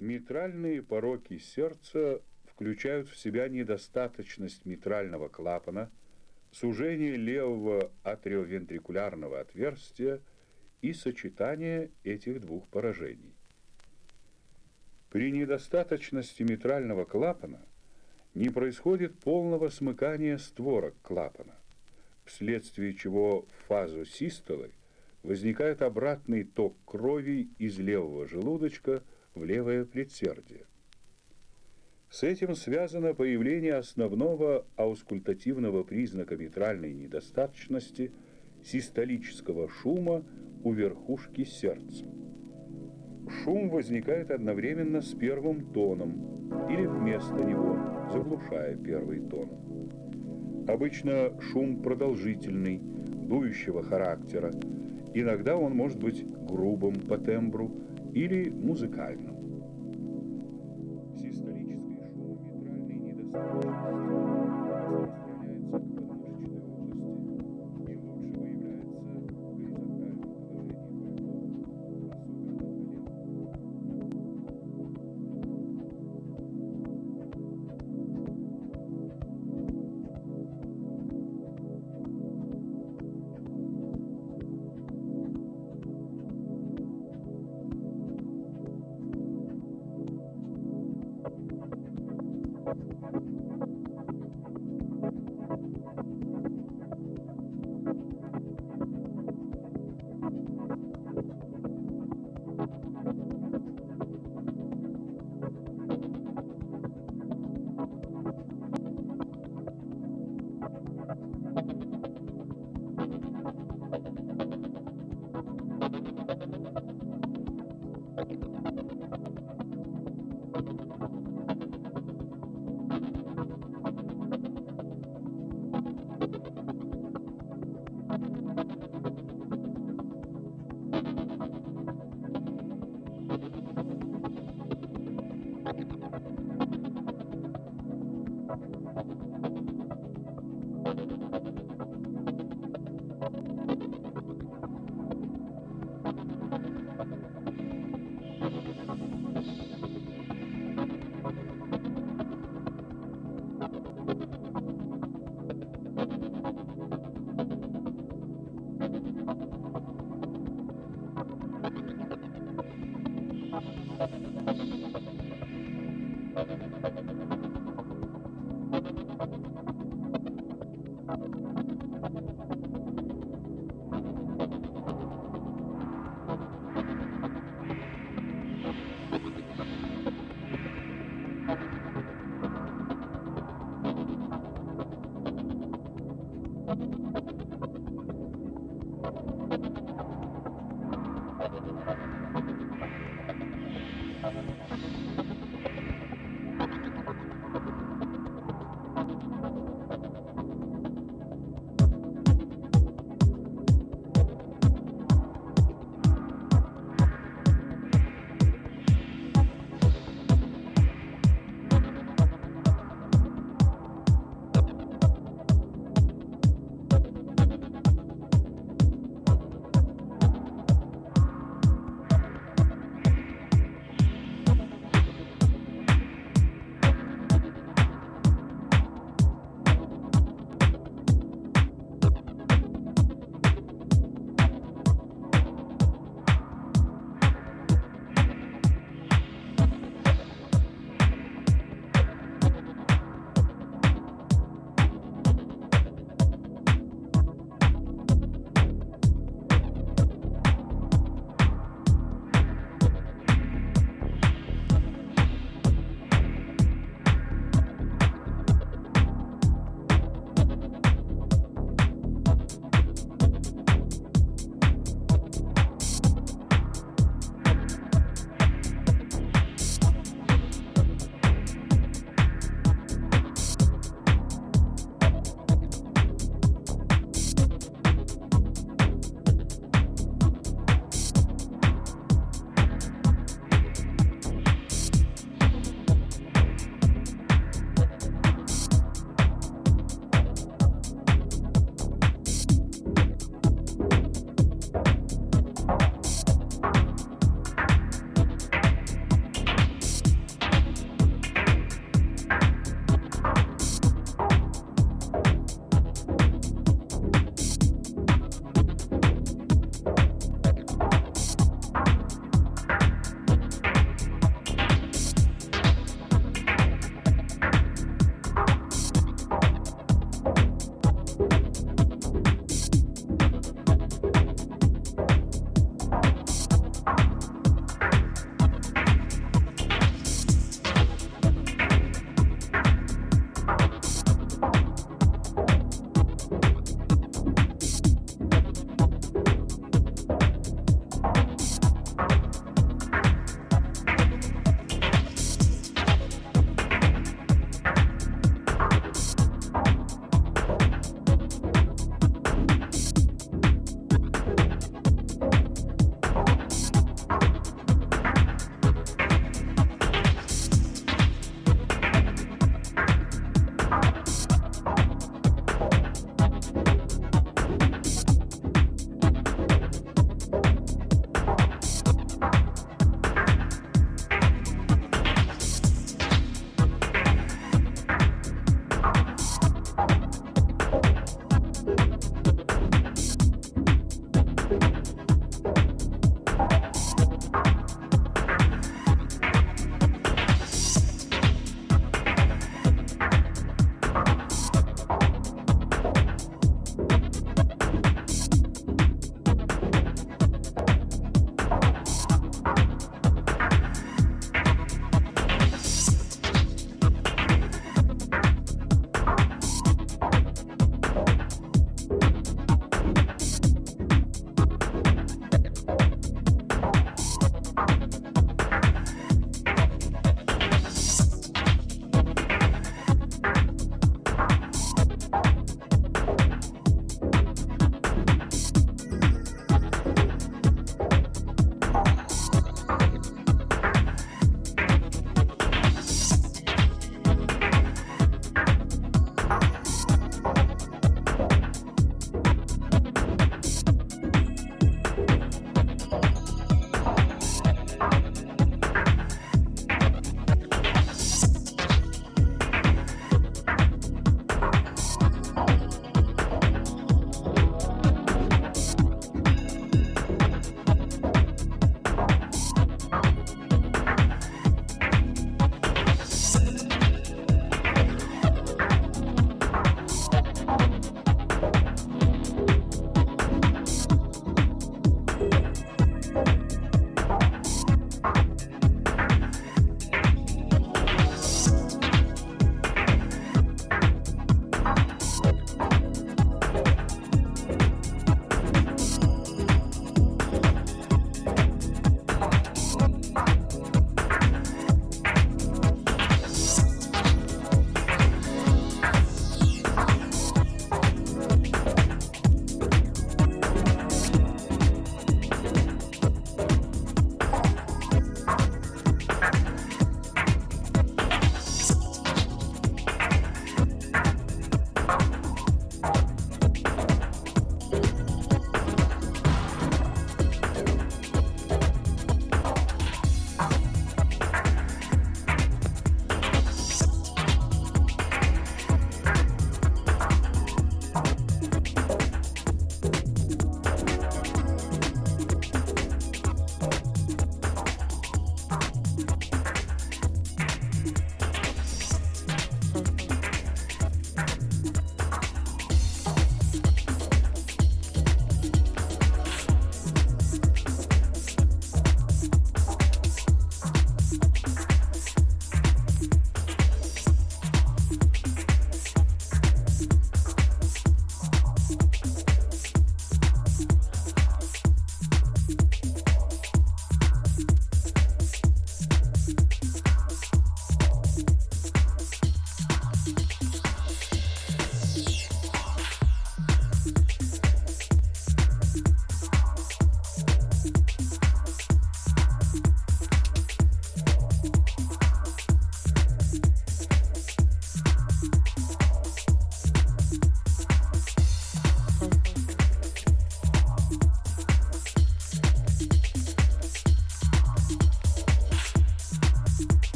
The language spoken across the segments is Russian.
Митральные пороки сердца включают в себя недостаточность митрального клапана, сужение левого атриовентрикулярного отверстия и сочетание этих двух поражений. При недостаточности митрального клапана не происходит полного смыкания створок клапана, вследствие чего в фазу систолы возникает обратный ток крови из левого желудочка в левое предсердие. С этим связано появление основного аускультативного признака митральной недостаточности систолического шума у верхушки сердца. Шум возникает одновременно с первым тоном или вместо него, заглушая первый тон. Обычно шум продолжительный, дующего характера. Иногда он может быть грубым по тембру или музыкальным.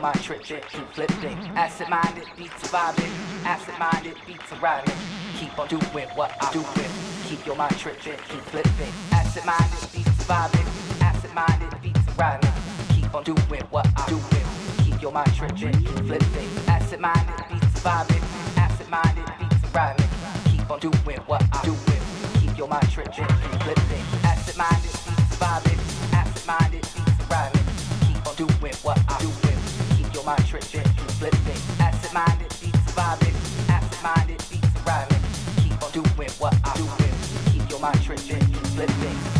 mind tripped it, flipped it. Acid minded, beats vibing. Acid minded, beats arriving. Keep on doing what I'm doing. Keep your mind tripped it, flipped it. Acid minded, beats vibing. Acid minded, beats arriving. Keep on doing what I'm doing. Keep your mind tripped it, flipped it. Acid minded, beats vibing. Acid minded, beats arriving. Keep on doing what I'm doing. Keep your mind tripped it, flipped it. Acid minded, beats vibing. Acid minded, mind trick, trick, flip it. Acid minded, beats surviving. Acid minded, beats surviving. Keep on doing what I'm doing. Keep your mind trick, trick, flip it.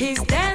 He's dead.